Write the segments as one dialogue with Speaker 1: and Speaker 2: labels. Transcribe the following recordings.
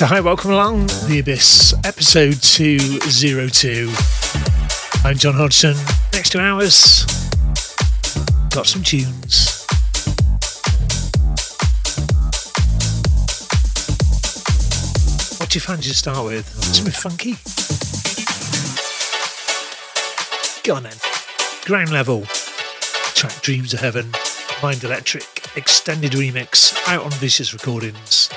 Speaker 1: So, hi, welcome along the Abyss, episode 202. I'm John Hodgson. Next two hours, got some tunes. What do you fancy to start with? Something funky? Go on then. Ground level. Track Dreams of Heaven. Mind Electric. Extended remix out on Vicious Recordings.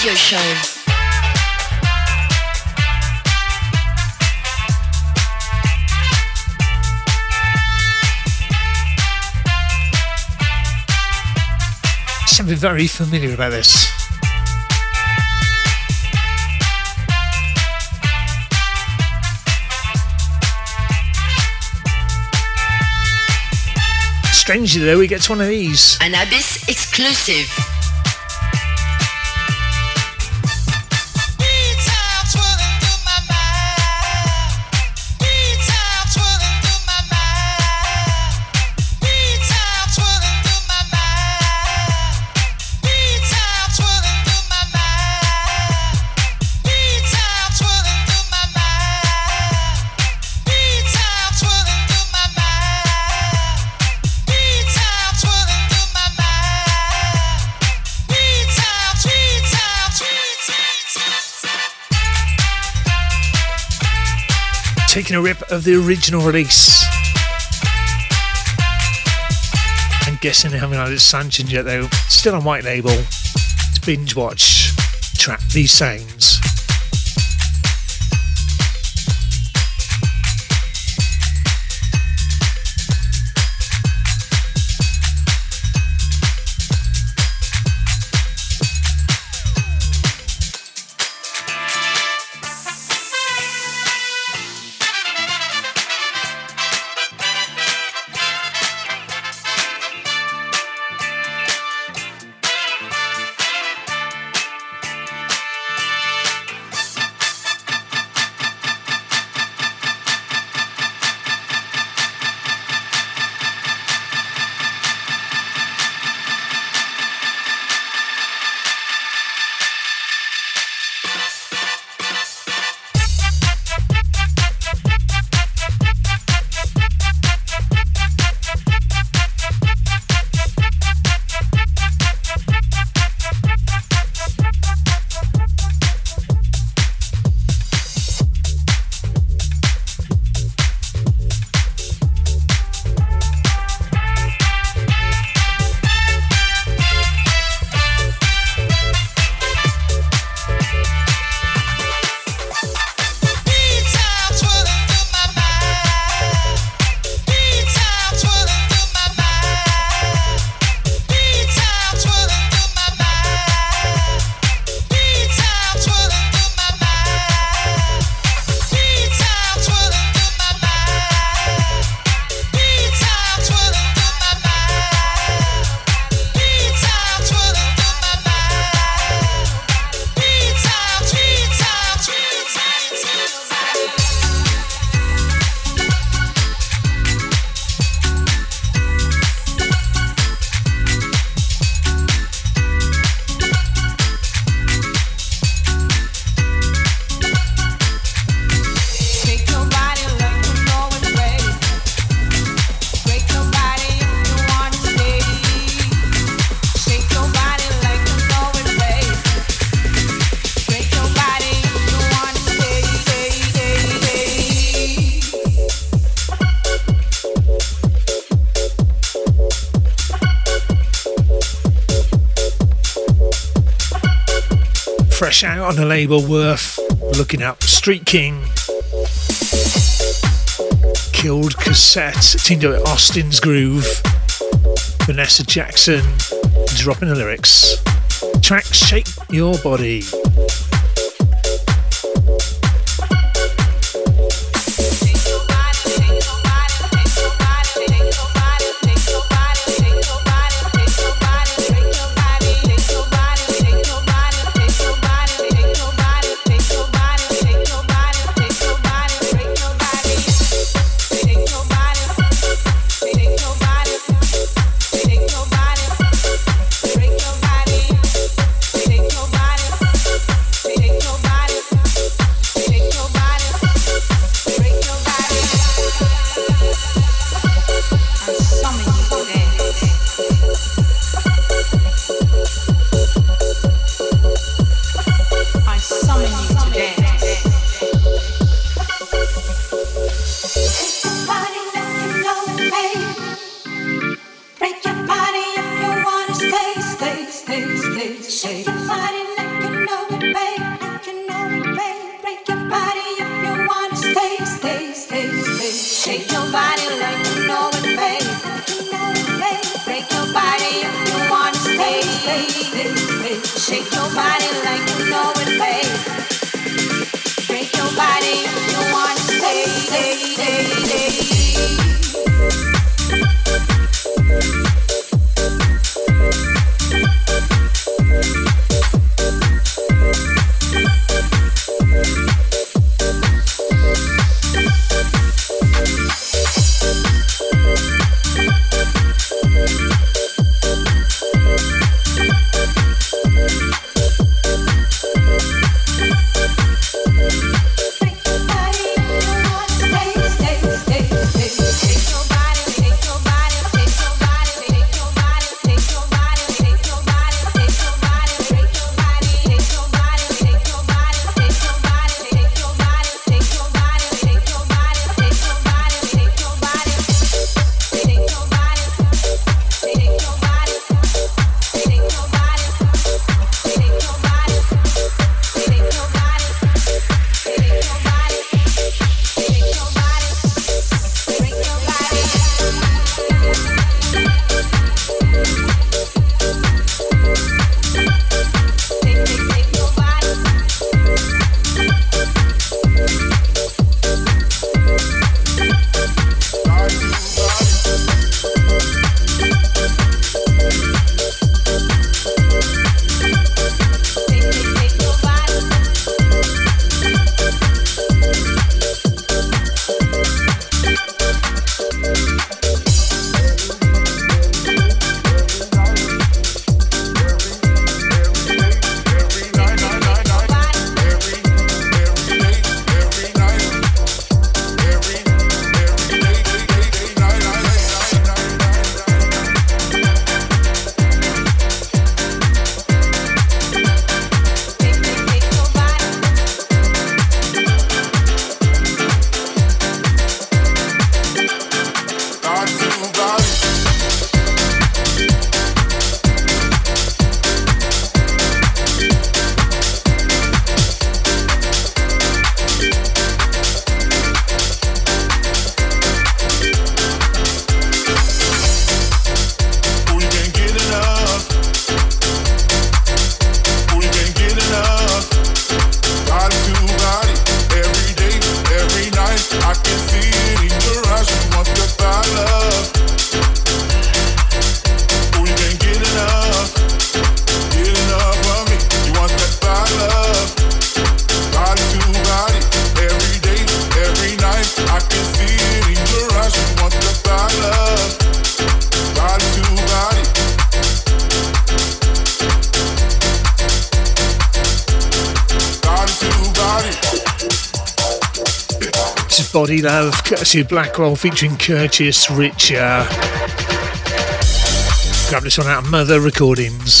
Speaker 2: Radio Show.
Speaker 3: something very familiar about this. Strangely, though, we get to one of these.
Speaker 2: An Abyss exclusive.
Speaker 3: Of the original release. I'm guessing they haven't had it sanctioned yet though. Still on white label. It's binge watch. Track these sounds. Out on a label worth looking up. Street King, Killed Cassette, with Austin's Groove, Vanessa Jackson, dropping the lyrics. Track Shake Your. Body
Speaker 4: Of Blackwell featuring Curtis Richa. Grab this one out of Mother Recordings.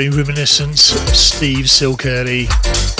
Speaker 4: Very reminiscent of Steve Silk Hurley.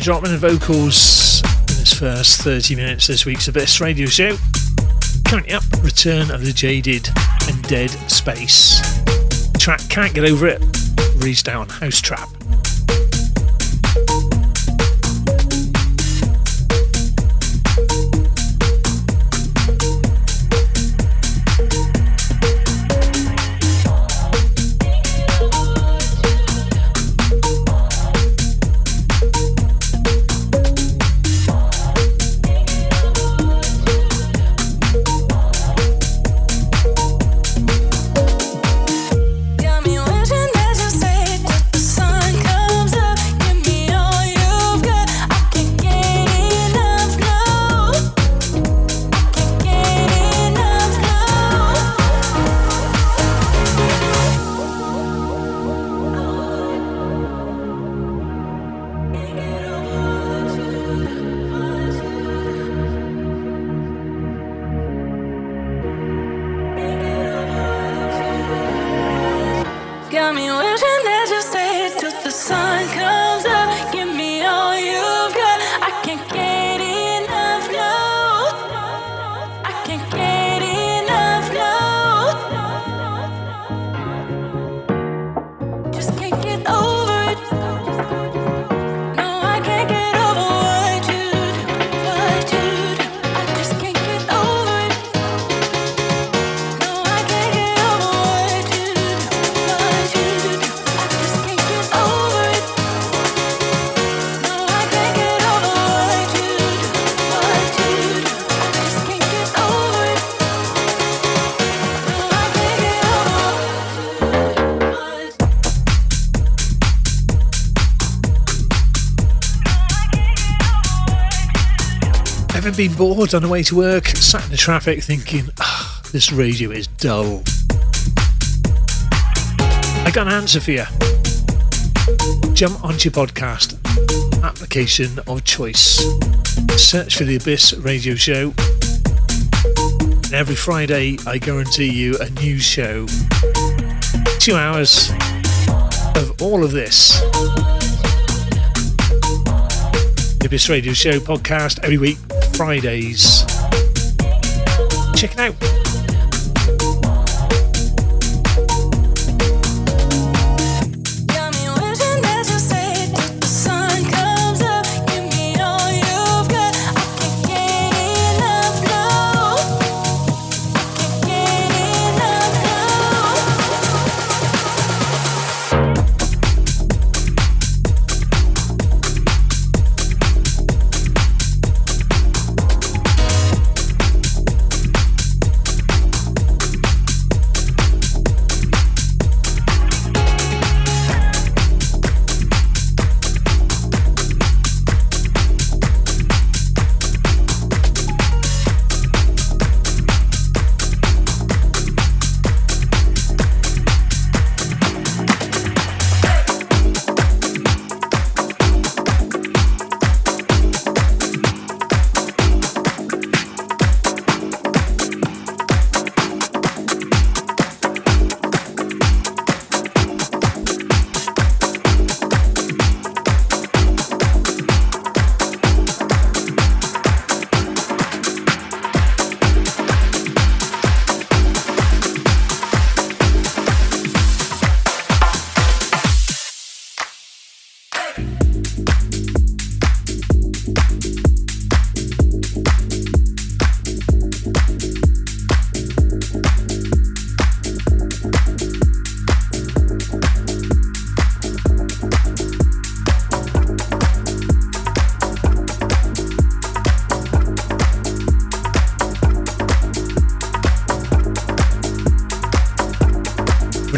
Speaker 5: Certainly dropping the vocals in this first 30 minutes this week's Abyss Radio Show. Coming up, Return of the Jaded and Dead Space. Track Can't Get Over It, Reese Down House Trap. Bored on the way to work, sat in the traffic thinking, oh, this radio is dull. I got an answer for you. Jump onto your podcast application of choice. Search for the Abyss Radio Show. And every Friday, I guarantee you a new show. Two hours of all of this. The Abyss Radio Show podcast every week Fridays. Check it out.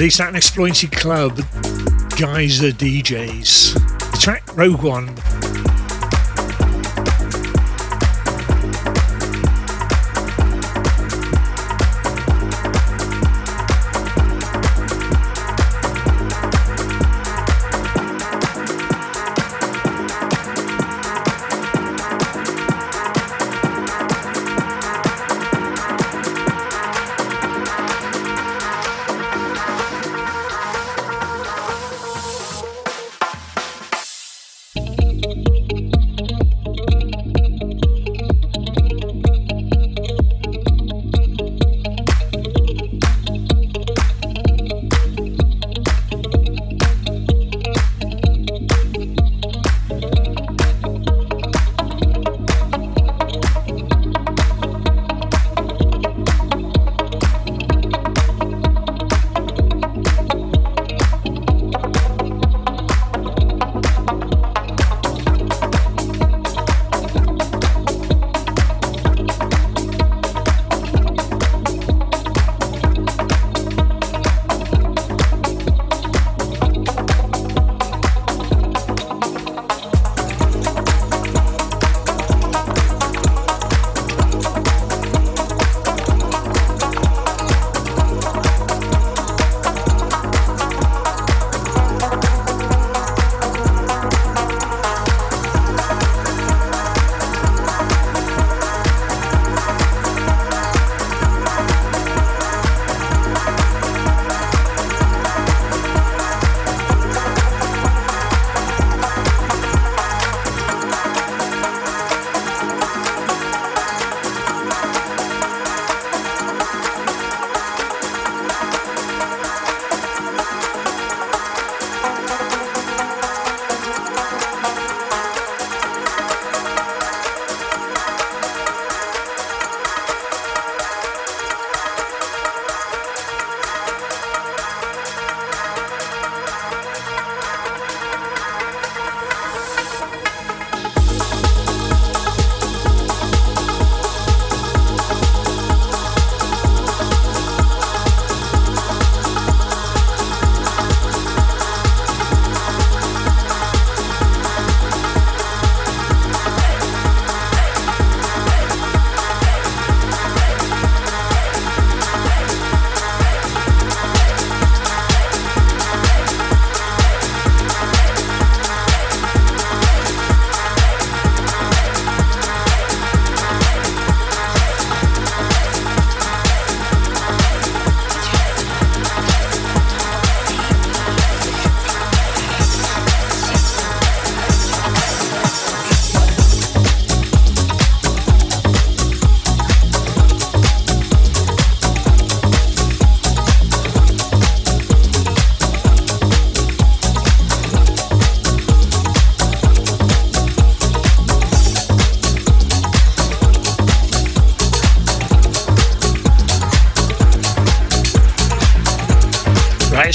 Speaker 5: Released at an Exploited Club, Geyser DJs. The track Rogue One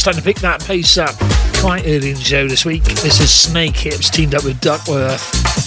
Speaker 6: starting to pick that pace up quite early in the show this week. This is Snakehips teamed up with Duckworth.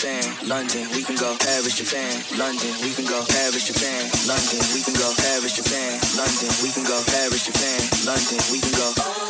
Speaker 7: Japan, London, we can go. Paris, Japan, London, we can go. Paris, Japan, London, we can go. Paris, Japan, London, we can go. Paris, Japan, London, we can go.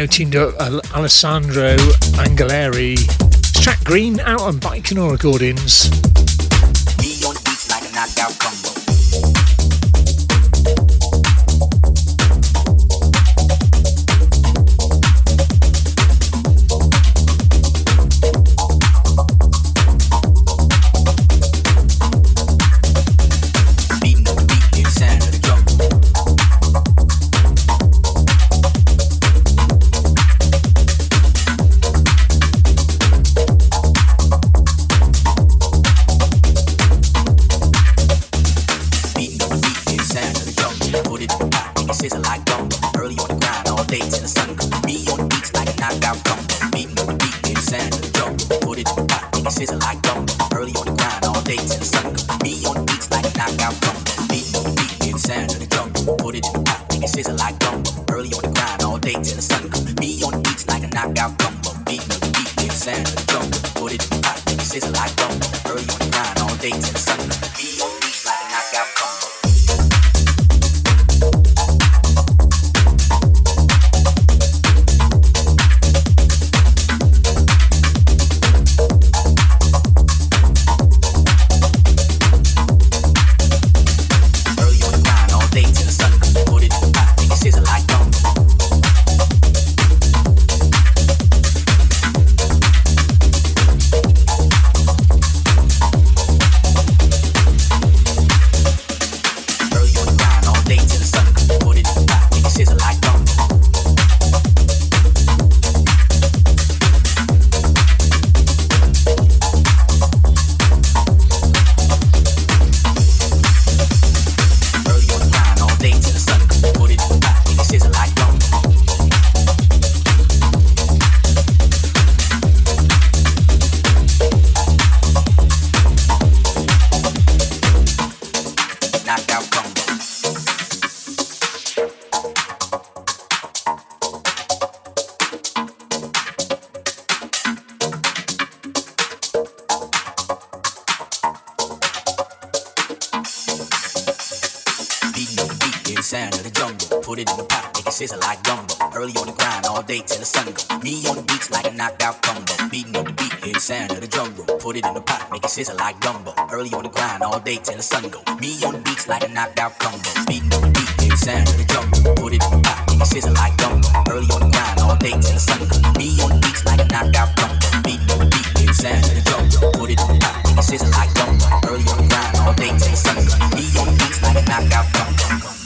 Speaker 7: Kino teamed up Alessandro Angeleri. track Green out on Baikonur Recordings.
Speaker 8: Sizzle like
Speaker 7: gumbo. Early on the grind all day till the sun go. Me on the beats like a knocked out combo. Beating on the beat, hear the sound of the jungle. Put it in the pot, make it sizzle like gumbo. Early on the grind all day till the sun go. Me on the beats like a knocked out combo. Beating on the beat, hear the sound of the jungle. Put it in the pot, make it sizzle like gumbo. Early on the grind all day till the sun go. Me on the beats like a knocked out combo.
Speaker 9: Connecting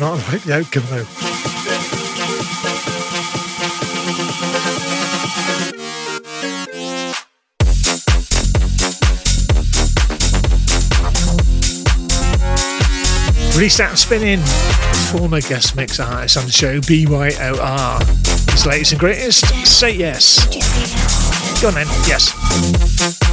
Speaker 10: might not like the outcome though. Restart spinning. Former guest mix artist on the show, BYOR. His latest and greatest, Say Yes. Go on then, yes.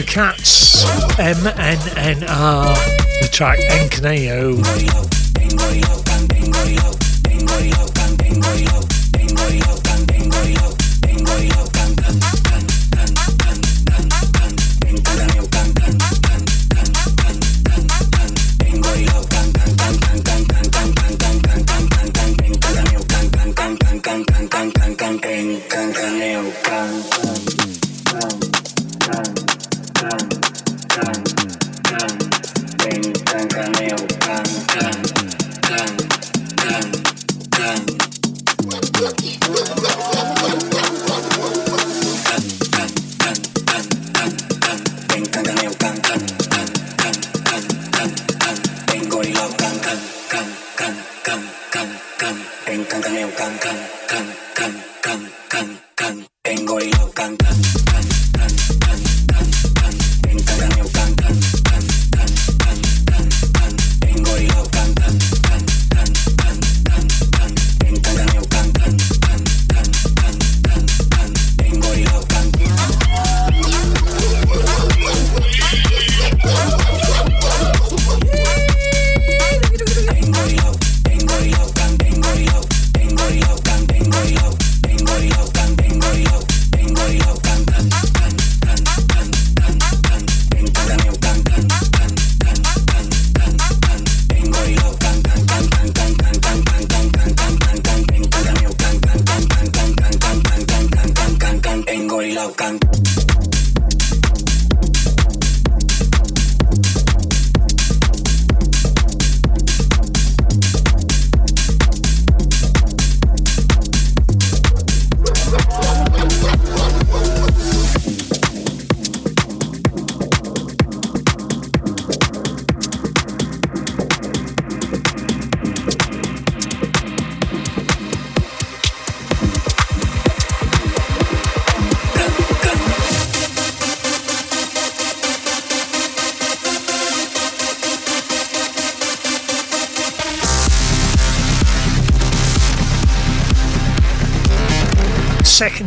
Speaker 11: Of Cats, MNNR, the track Encaneo.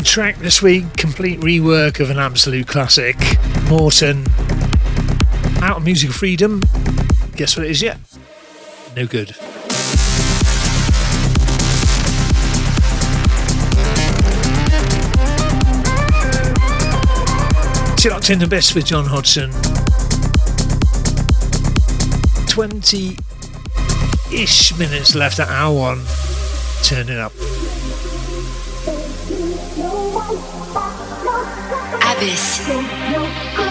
Speaker 11: Track this week, complete rework of an absolute classic, Morten. Out of Musical Freedom. Guess what it is yet? No good. Still locked in the best with John Hodgson. 20 ish minutes left at hour one. Turn it up. Travis.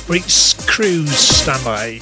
Speaker 12: Breaks Cruise standby.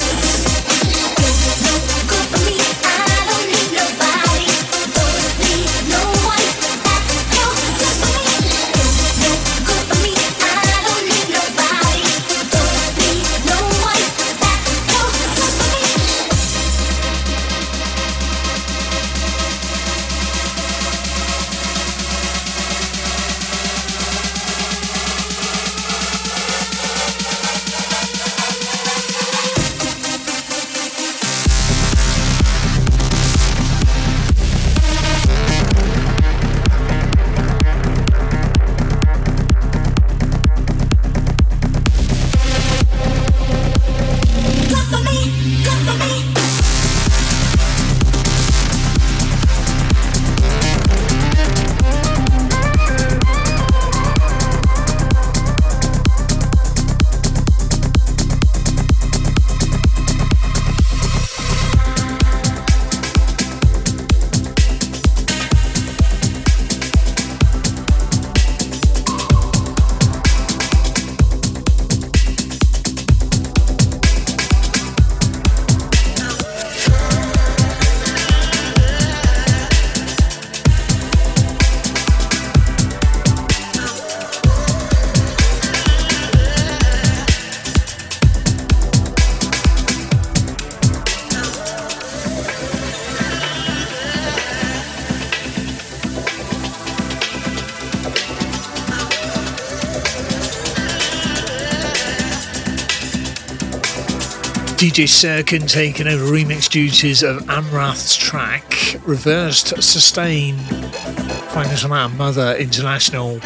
Speaker 12: DJ Sirkin taking over remix duties of Amrath's track, Reversed Sustain. Find us on our Mother International.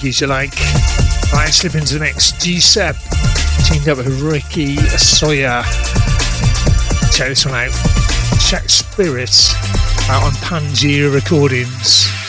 Speaker 10: Funkies you like. Right, slip into the mix. G-Sep teamed up with Ricky Sawyer. Check this one out. Check Spirits out on Pangea Recordings.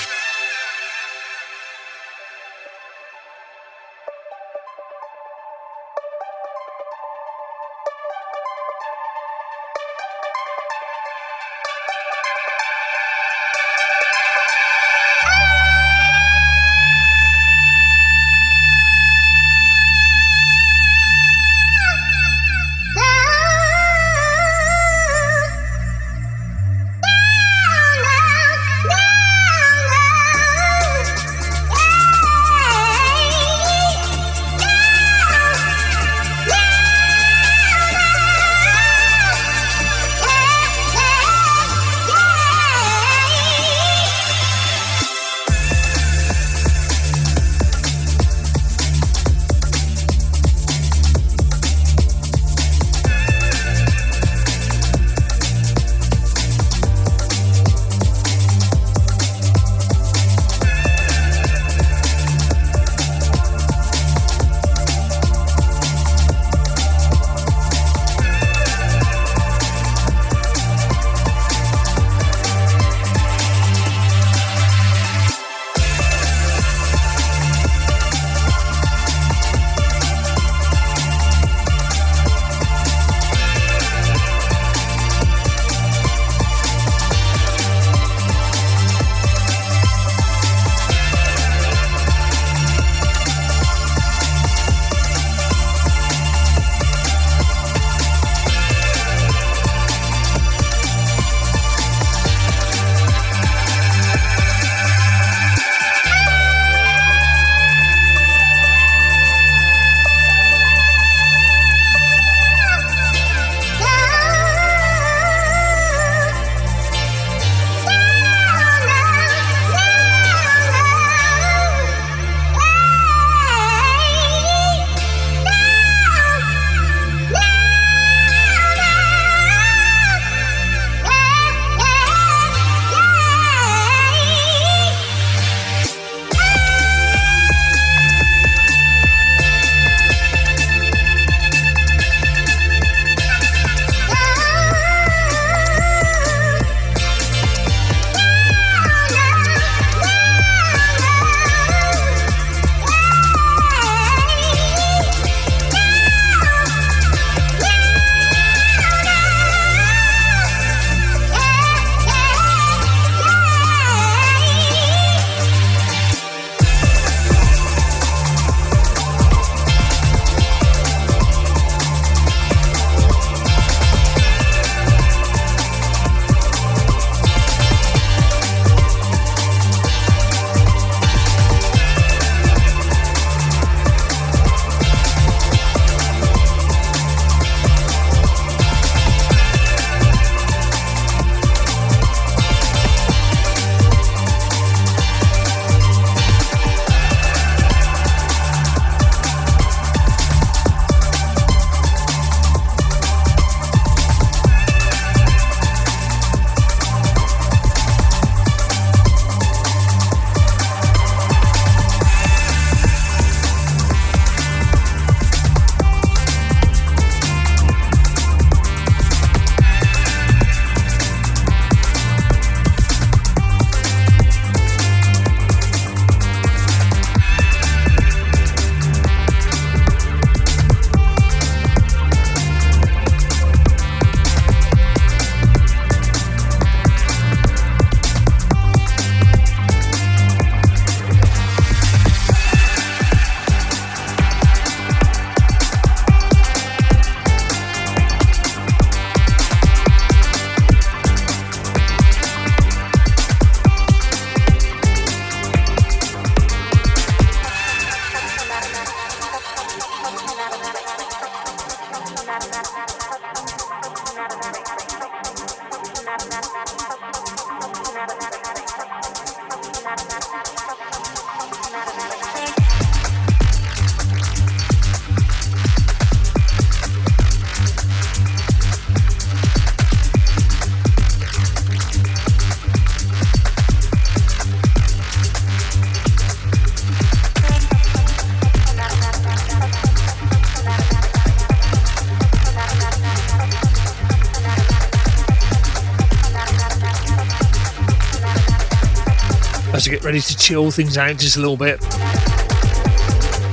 Speaker 10: Ready to chill things out just a little bit.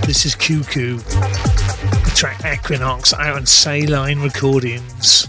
Speaker 10: This is Cuckoo, the track Equinox out on Saline Recordings.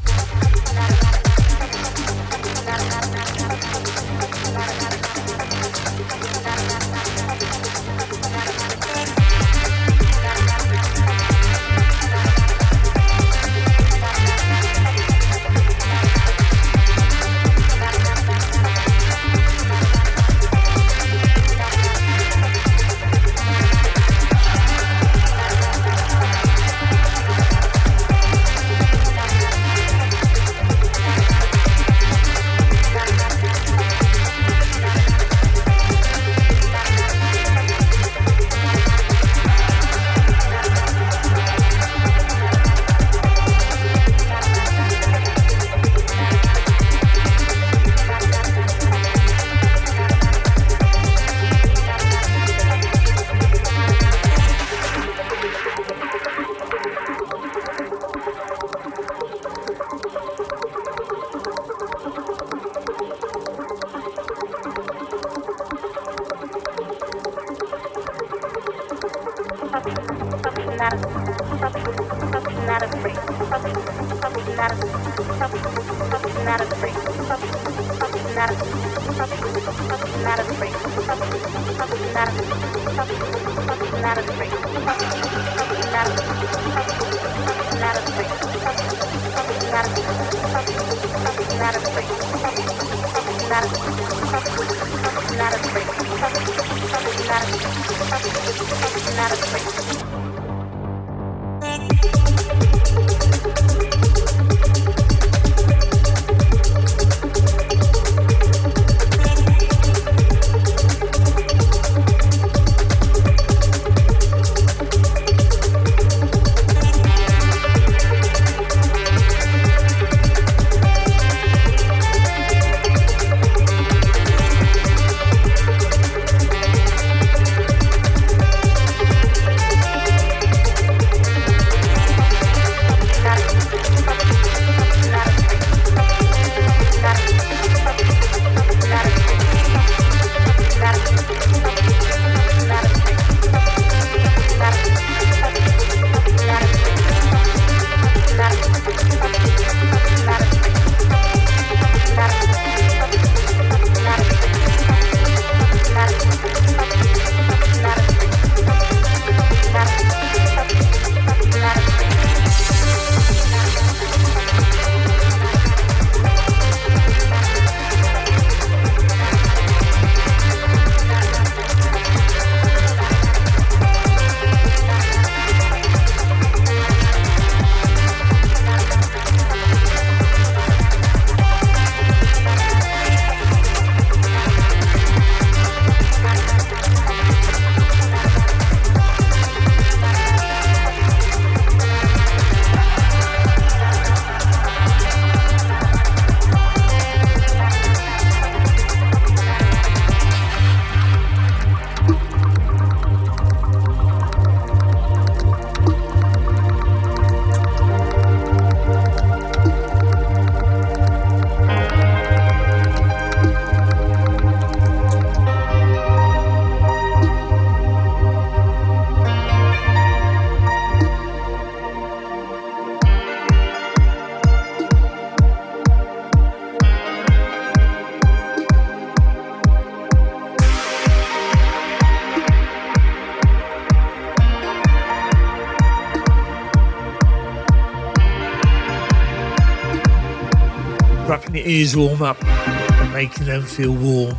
Speaker 10: Ears warm up and making them feel warm.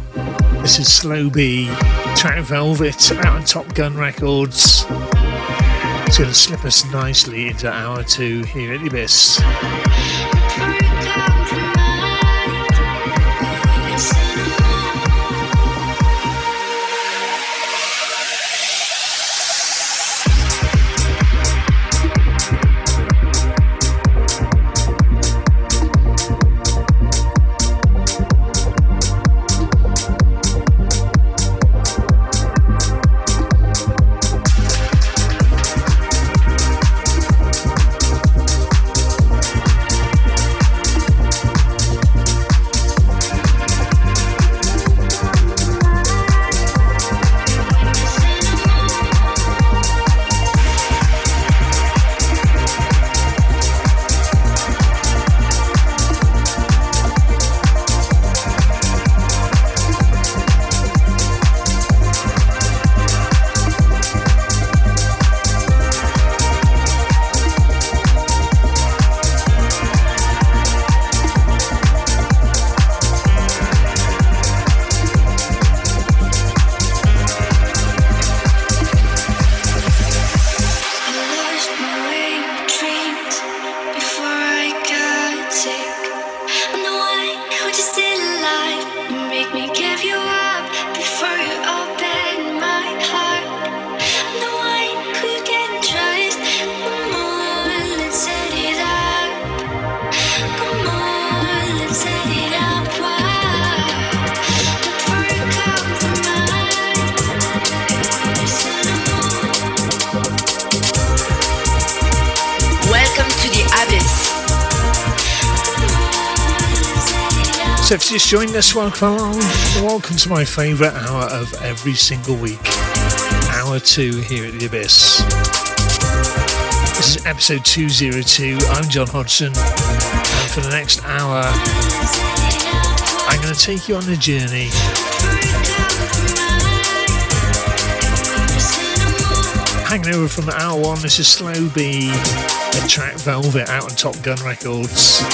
Speaker 10: This is Slow B, track Velvet out on Top Gun Records. It's going to slip us nicely into hour two here at the Abyss.
Speaker 13: So if you just joined us, welcome. Welcome to my favourite hour of every single week. Hour two here at the Abyss. This is episode 202. I'm John Hodgson. And for the next hour, I'm going to take you on a journey. Hanging over from hour one, this is Slow B, the track Velvet out on Top Gun Records.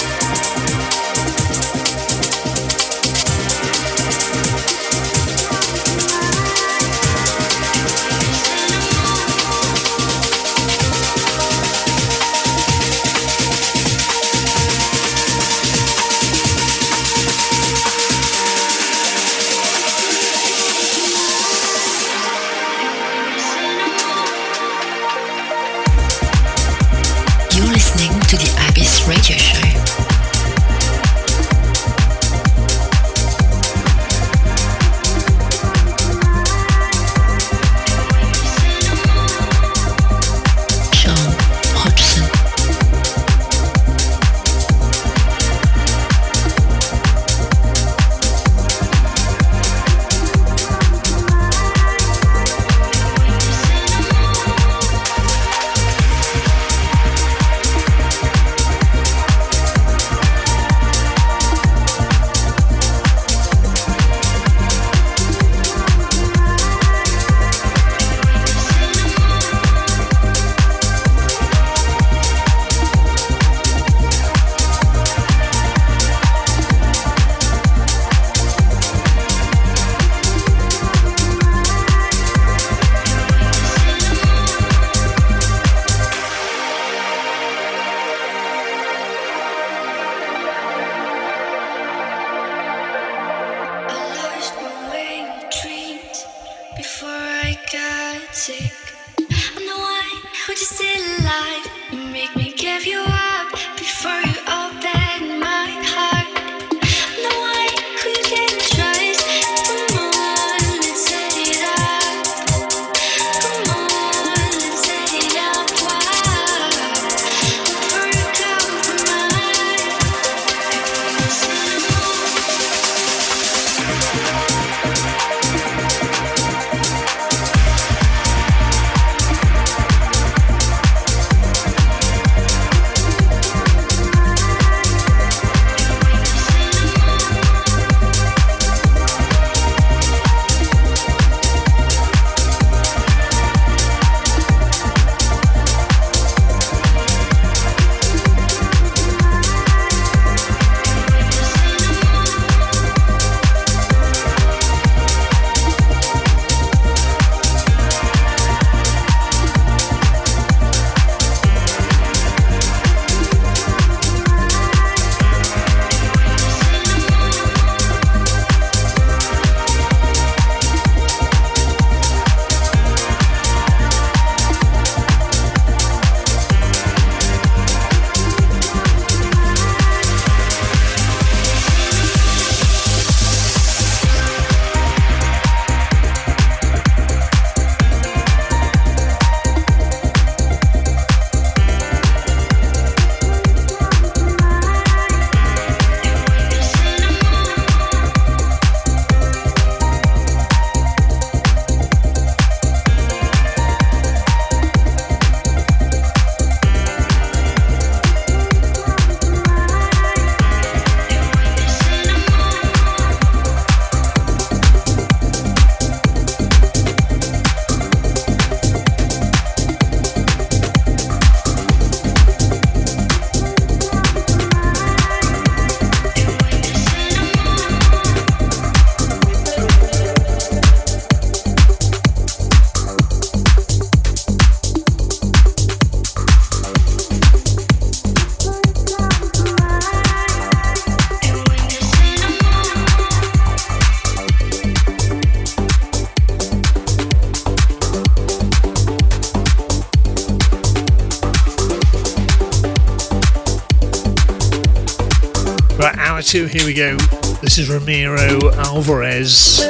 Speaker 13: Two, here we go. This is Ramiro Alvarez.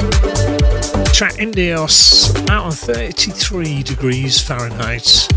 Speaker 13: Track Indios out on 33 degrees Fahrenheit.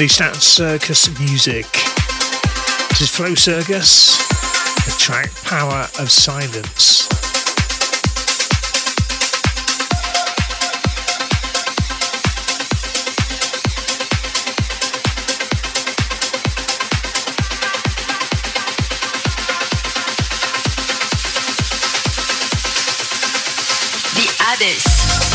Speaker 10: British Out Circus music. This is Flow Circus, the track Power of Silence.
Speaker 2: The Abyss.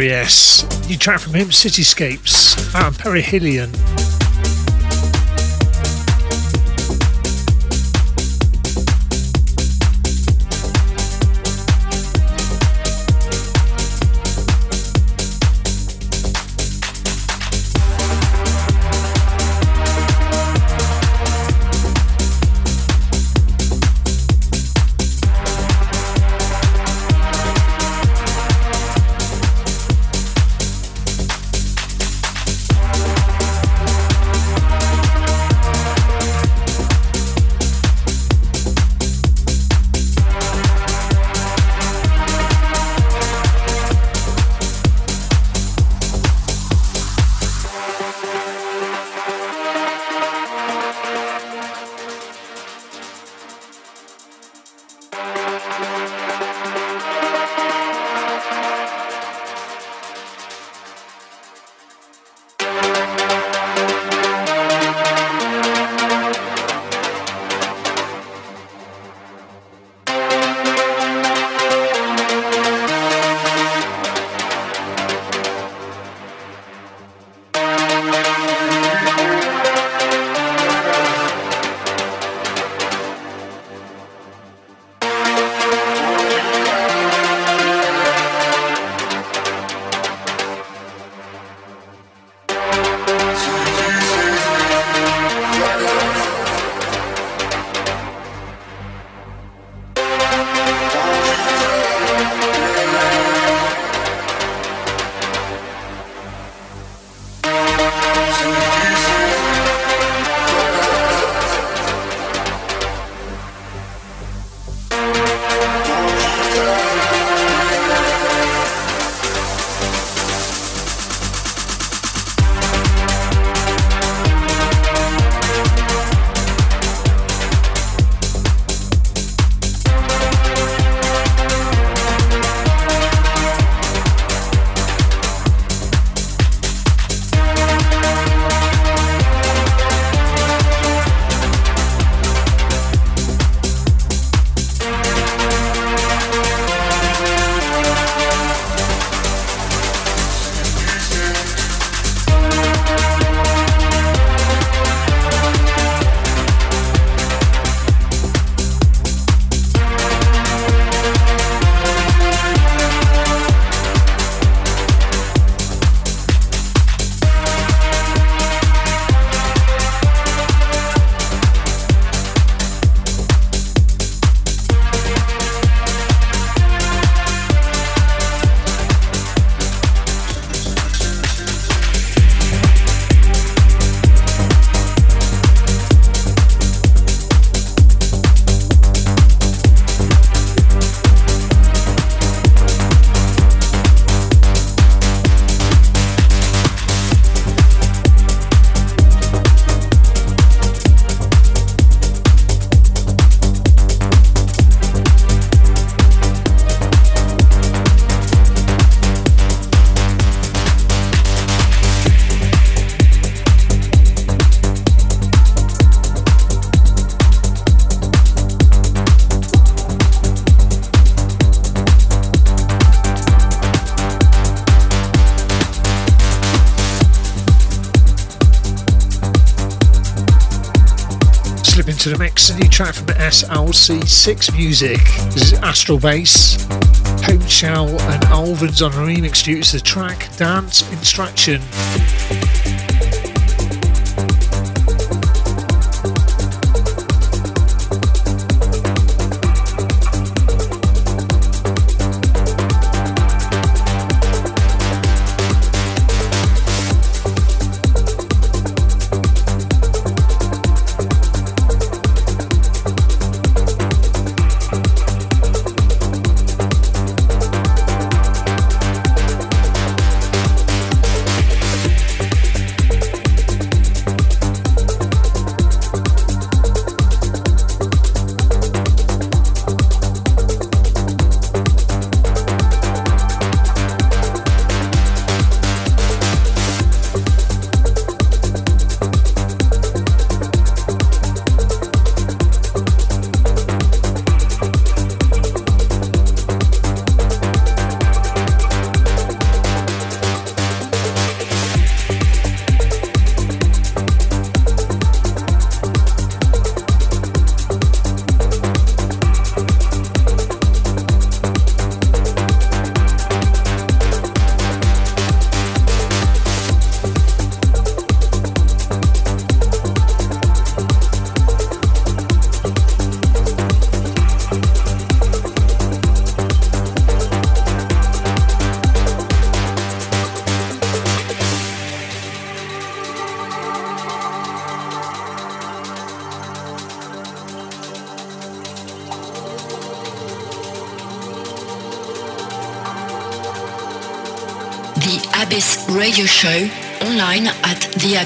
Speaker 10: Gregory S. New track from him, Cityscapes, out on Perihelion. A new track from SLC6 Music. This is Astral Bass. Home Shell and Alvin's on remix due to the track Dance Instruction.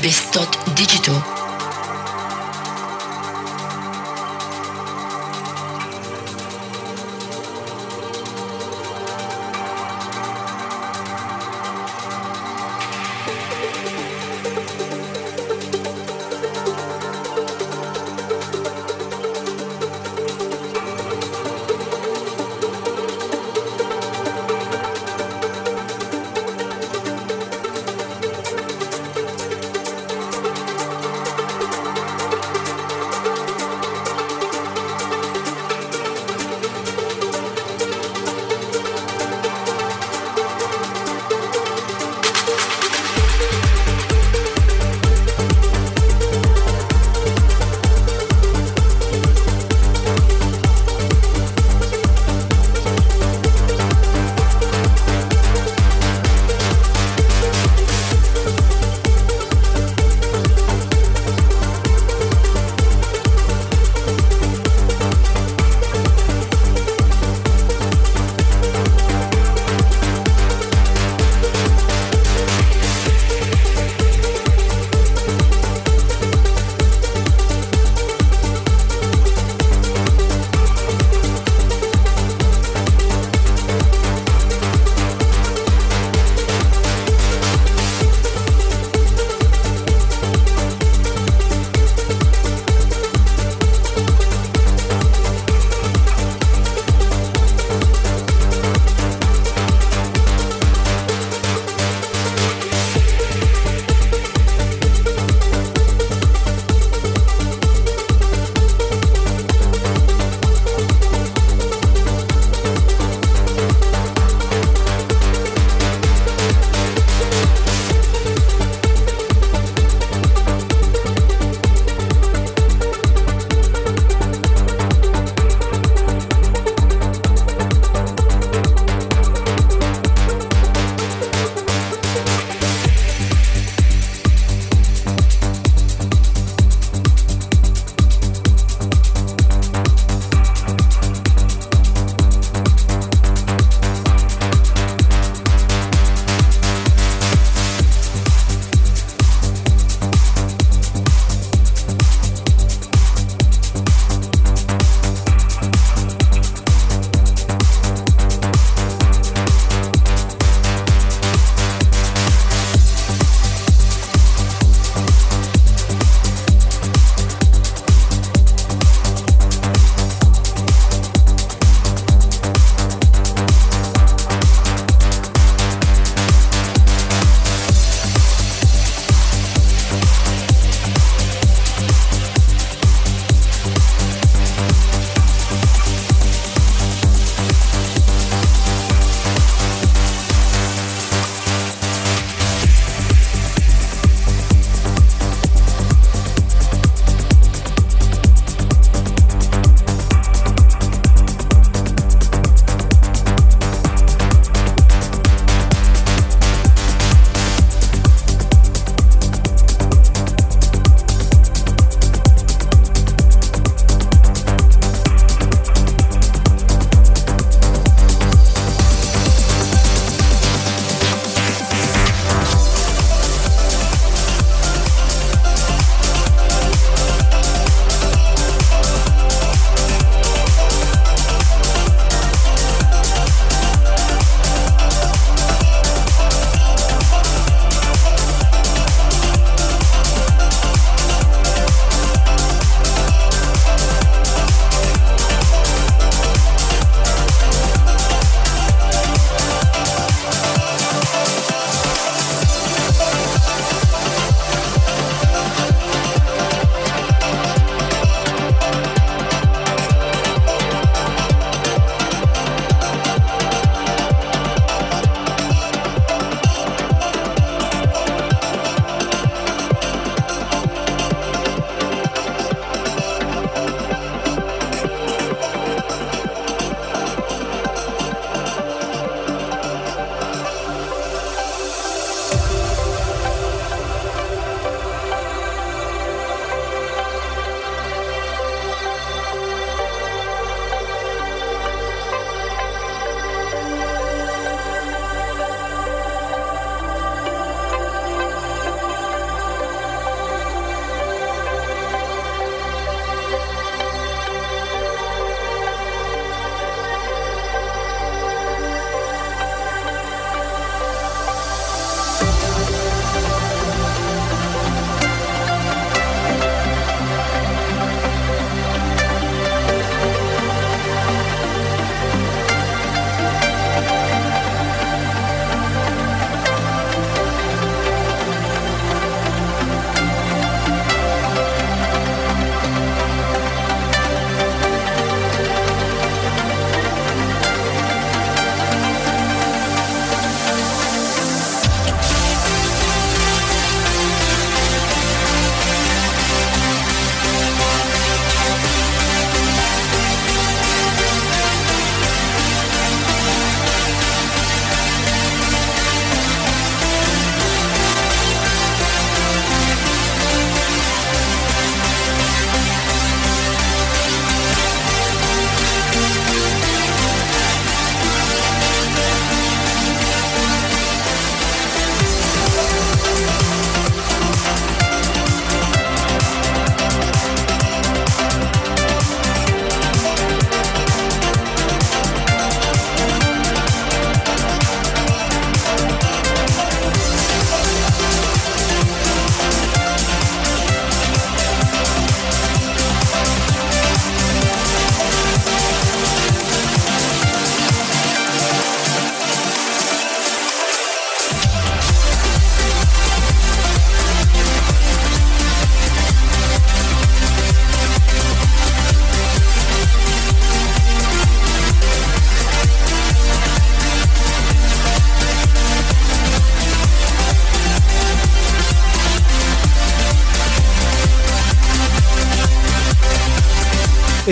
Speaker 2: At theabyss.digital.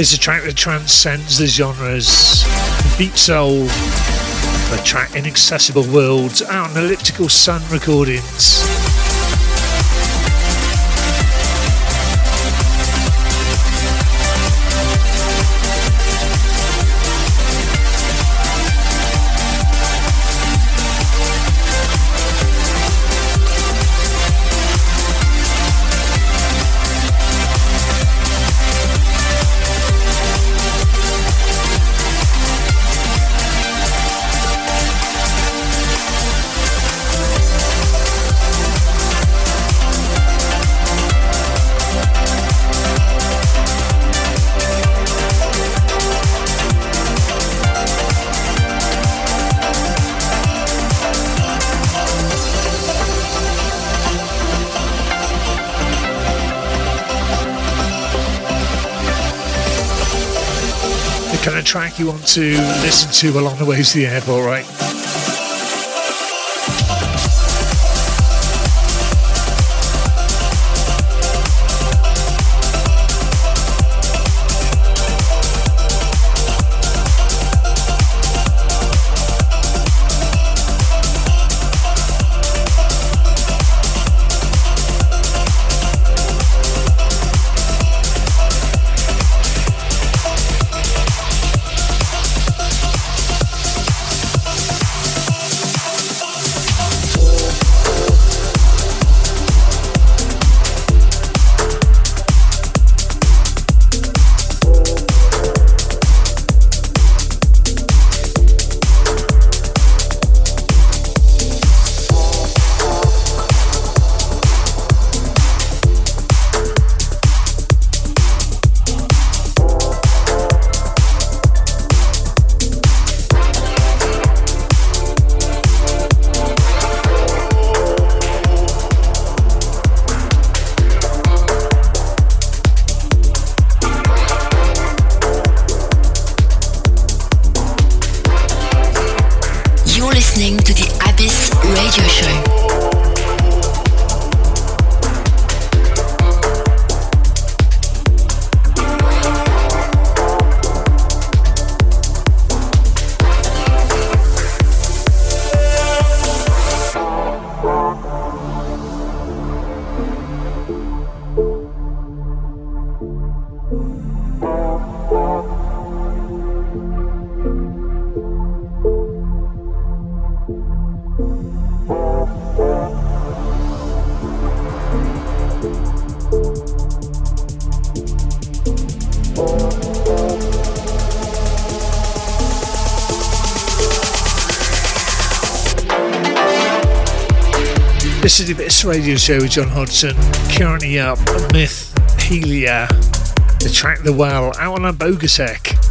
Speaker 10: is a track that transcends the genres. Beat Soul, the track Inaccessible Worlds, out on Elliptical Sun Recordings. Track you want to listen to along the way to the airport, right? Radio show with John Hodgson. Currently up, Myth, Helia, the track The Well, out on a Bogusek.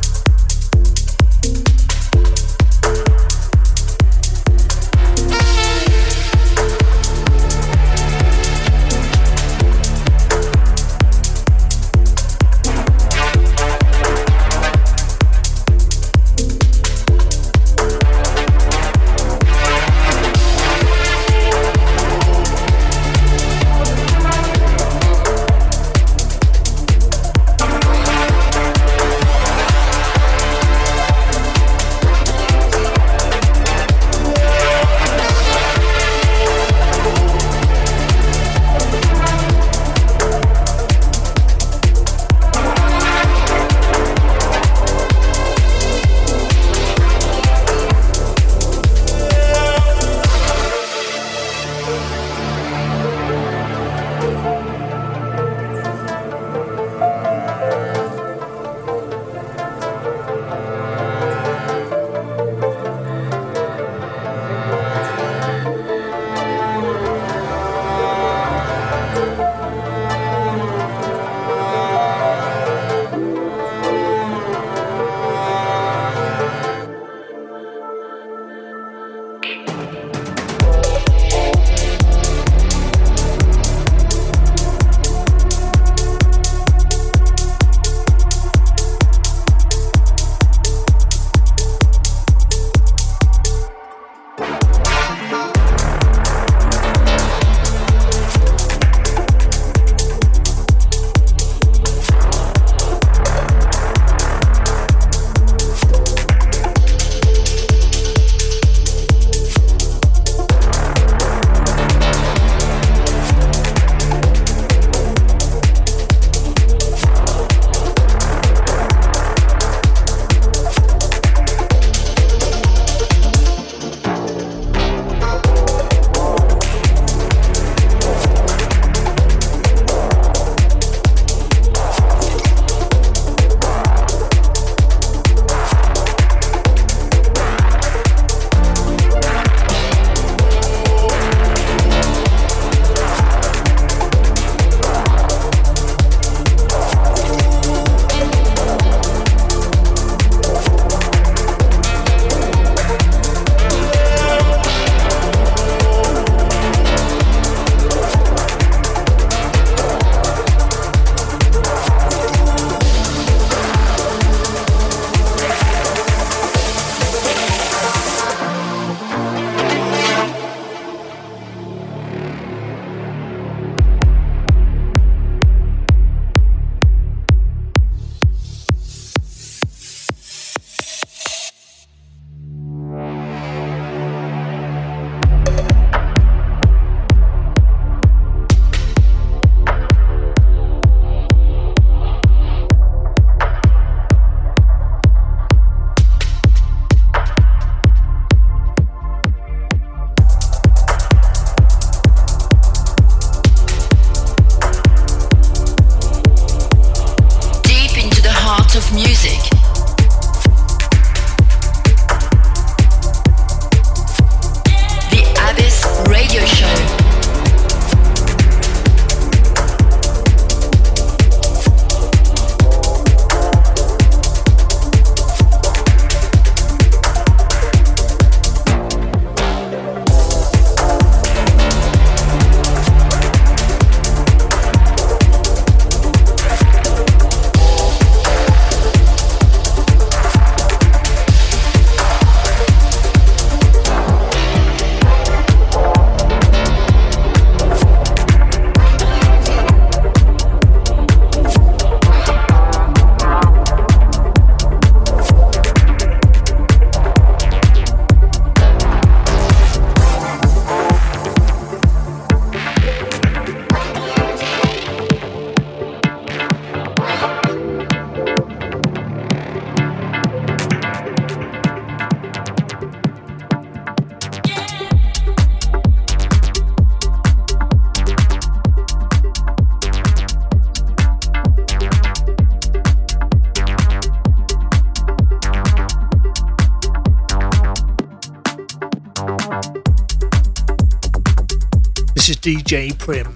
Speaker 10: Prim.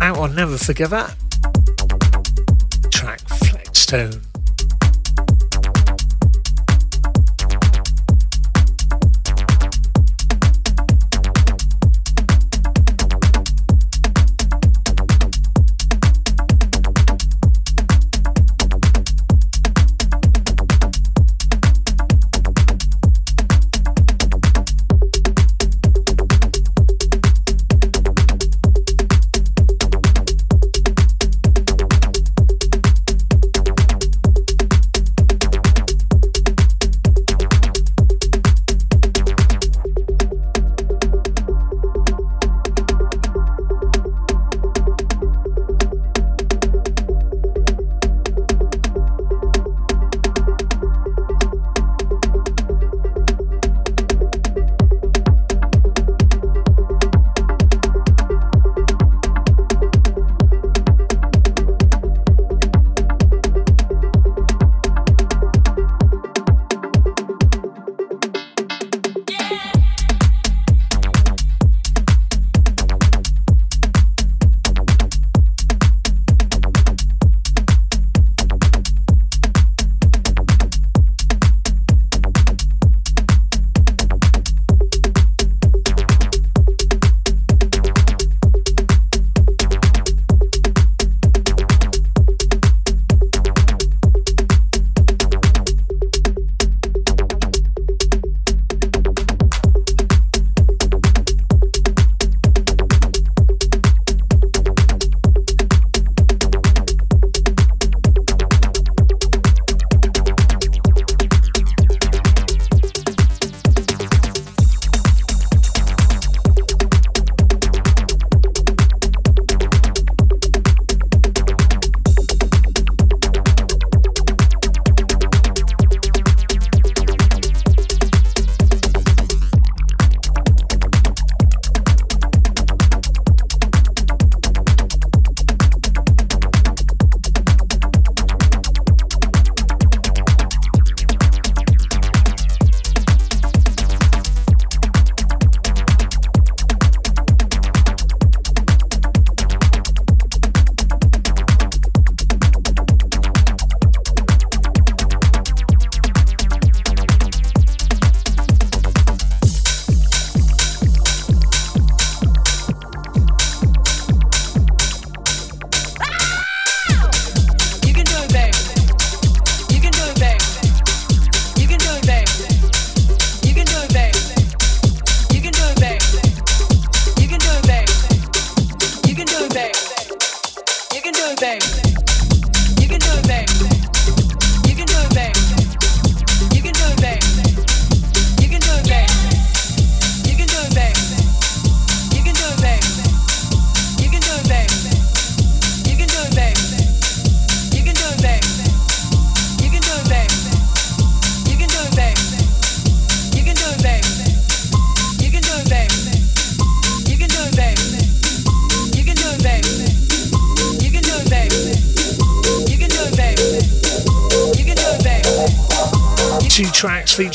Speaker 10: Out on Never Forget That. Track Flextone.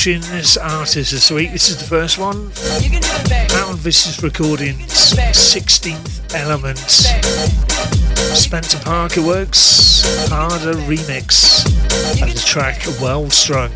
Speaker 10: Featuring this artist this week. This is the first one. Out on Vicious Recordings, 16th Elements. Spencer Parker Works, Harder Remix, and the track Well Strung.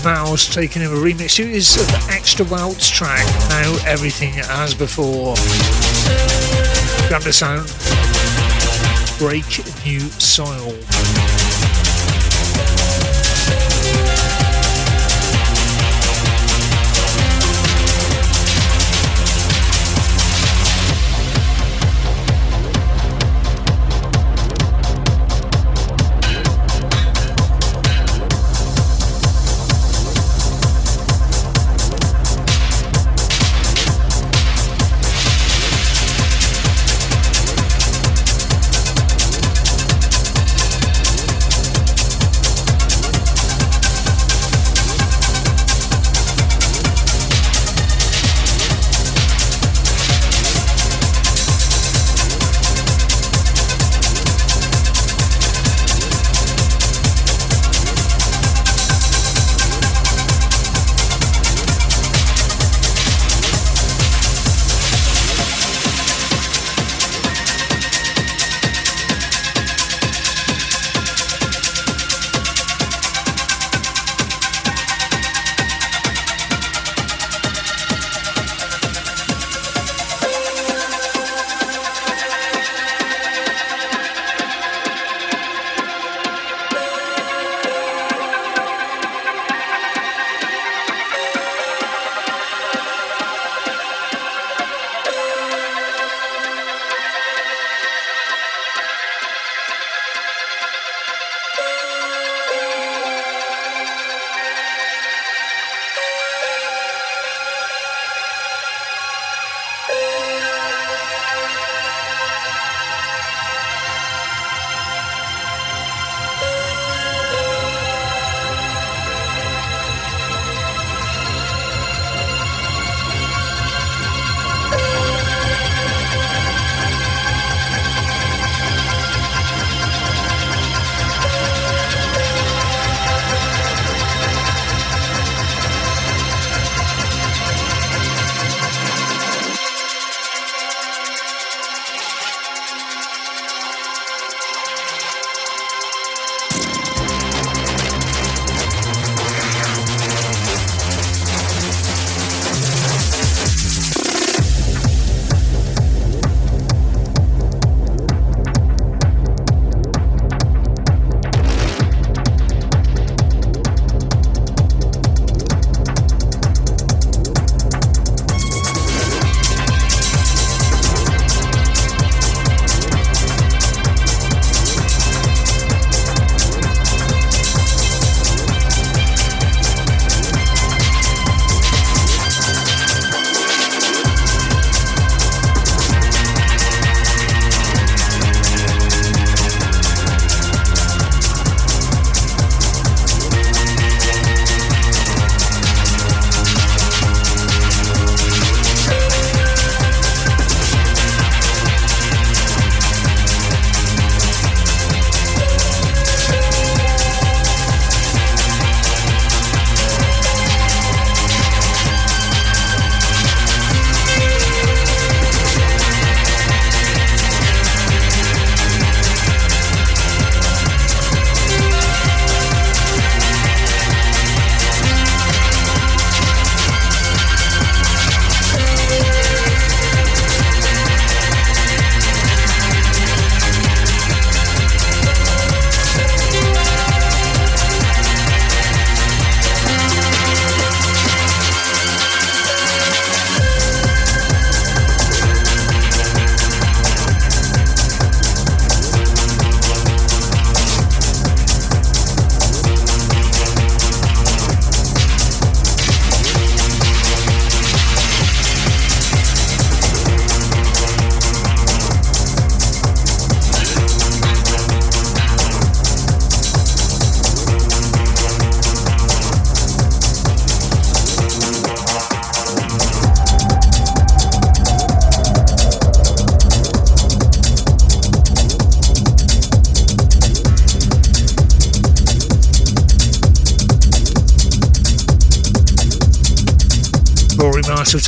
Speaker 10: Jamal's taking over remix duties of the Extra Welts track, now everything as before. Grab the sound, break new soil.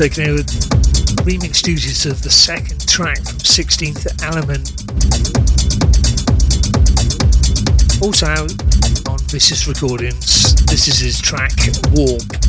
Speaker 10: Taking over remix duties of the second track from 16th Element. Also out on Vicious Recordings. This is his track Warp.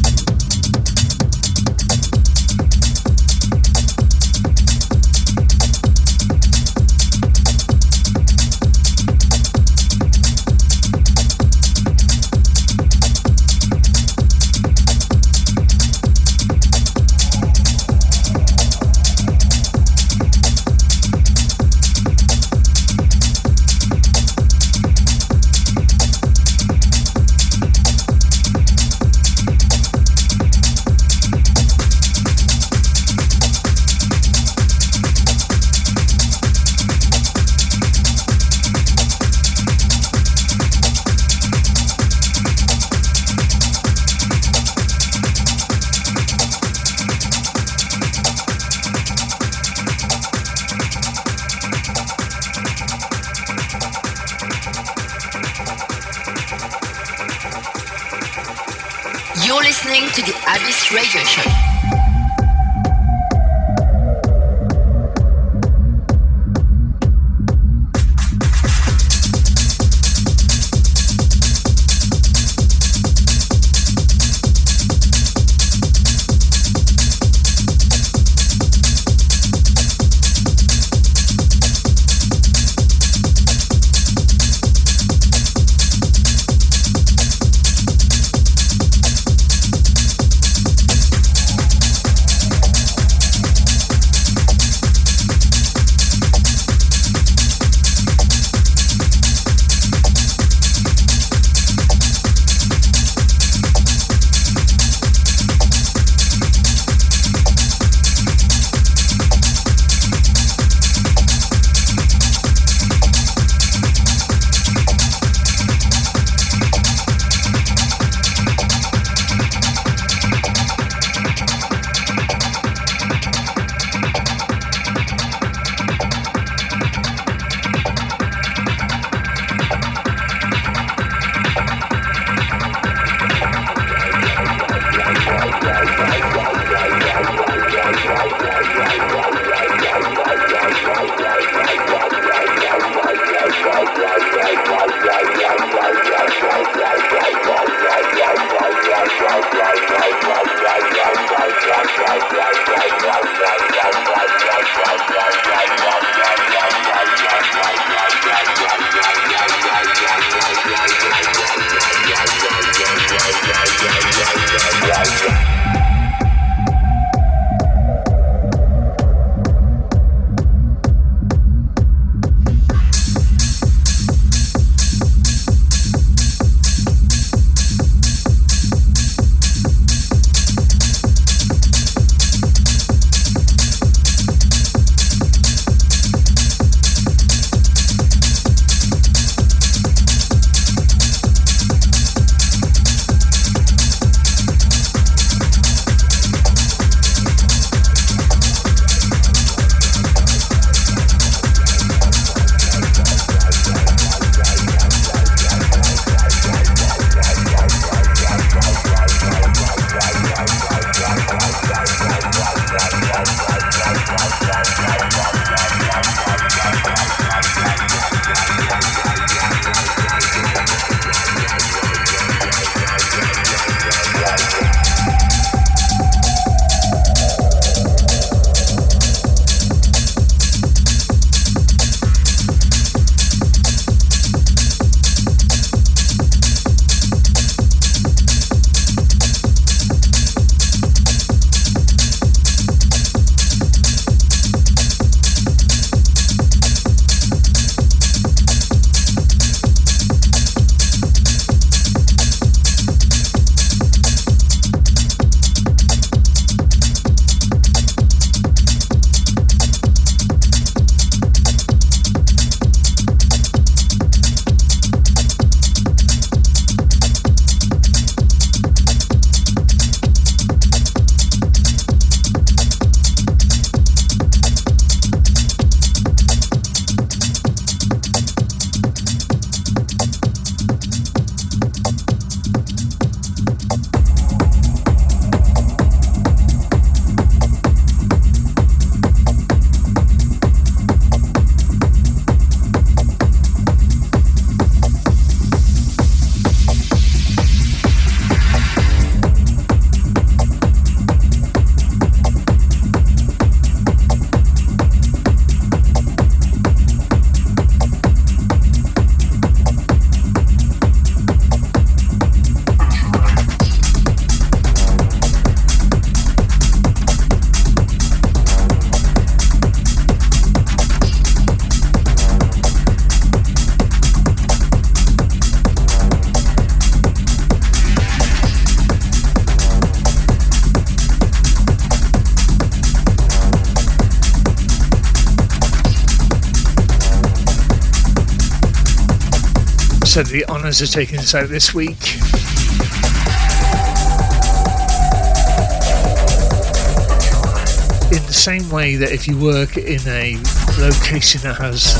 Speaker 10: The honours are taking us out this week. In the same way that if you work in a location that has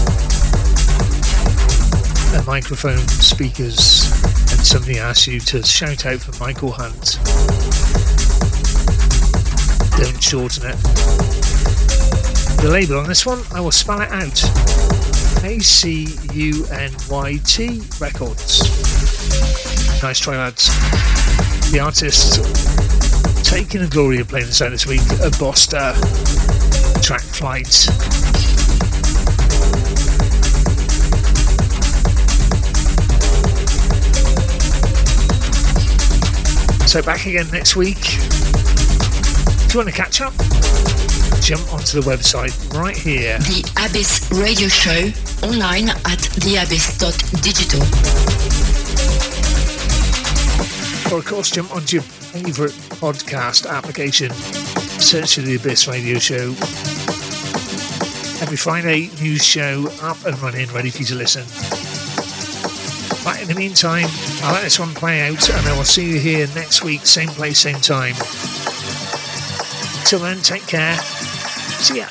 Speaker 10: a microphone, speakers, and somebody asks you to shout out for Michael Hunt, don't shorten it. The label on this one, I will spell it out. A C U N Y T Records. Nice try, lads. The artist taking the glory of playing this out this week, a Bosta track flight. So back again next week. If you want to catch up, jump onto the website right here.
Speaker 2: The Abyss Radio Show online at theabyss.digital.
Speaker 10: Or of course jump onto your favourite podcast application. Search for the Abyss Radio Show. Every Friday, news show up and running, ready for you to listen. But in the meantime, I'll let this one play out and I will see you here next week, same place, same time. Till then, take care. Ya.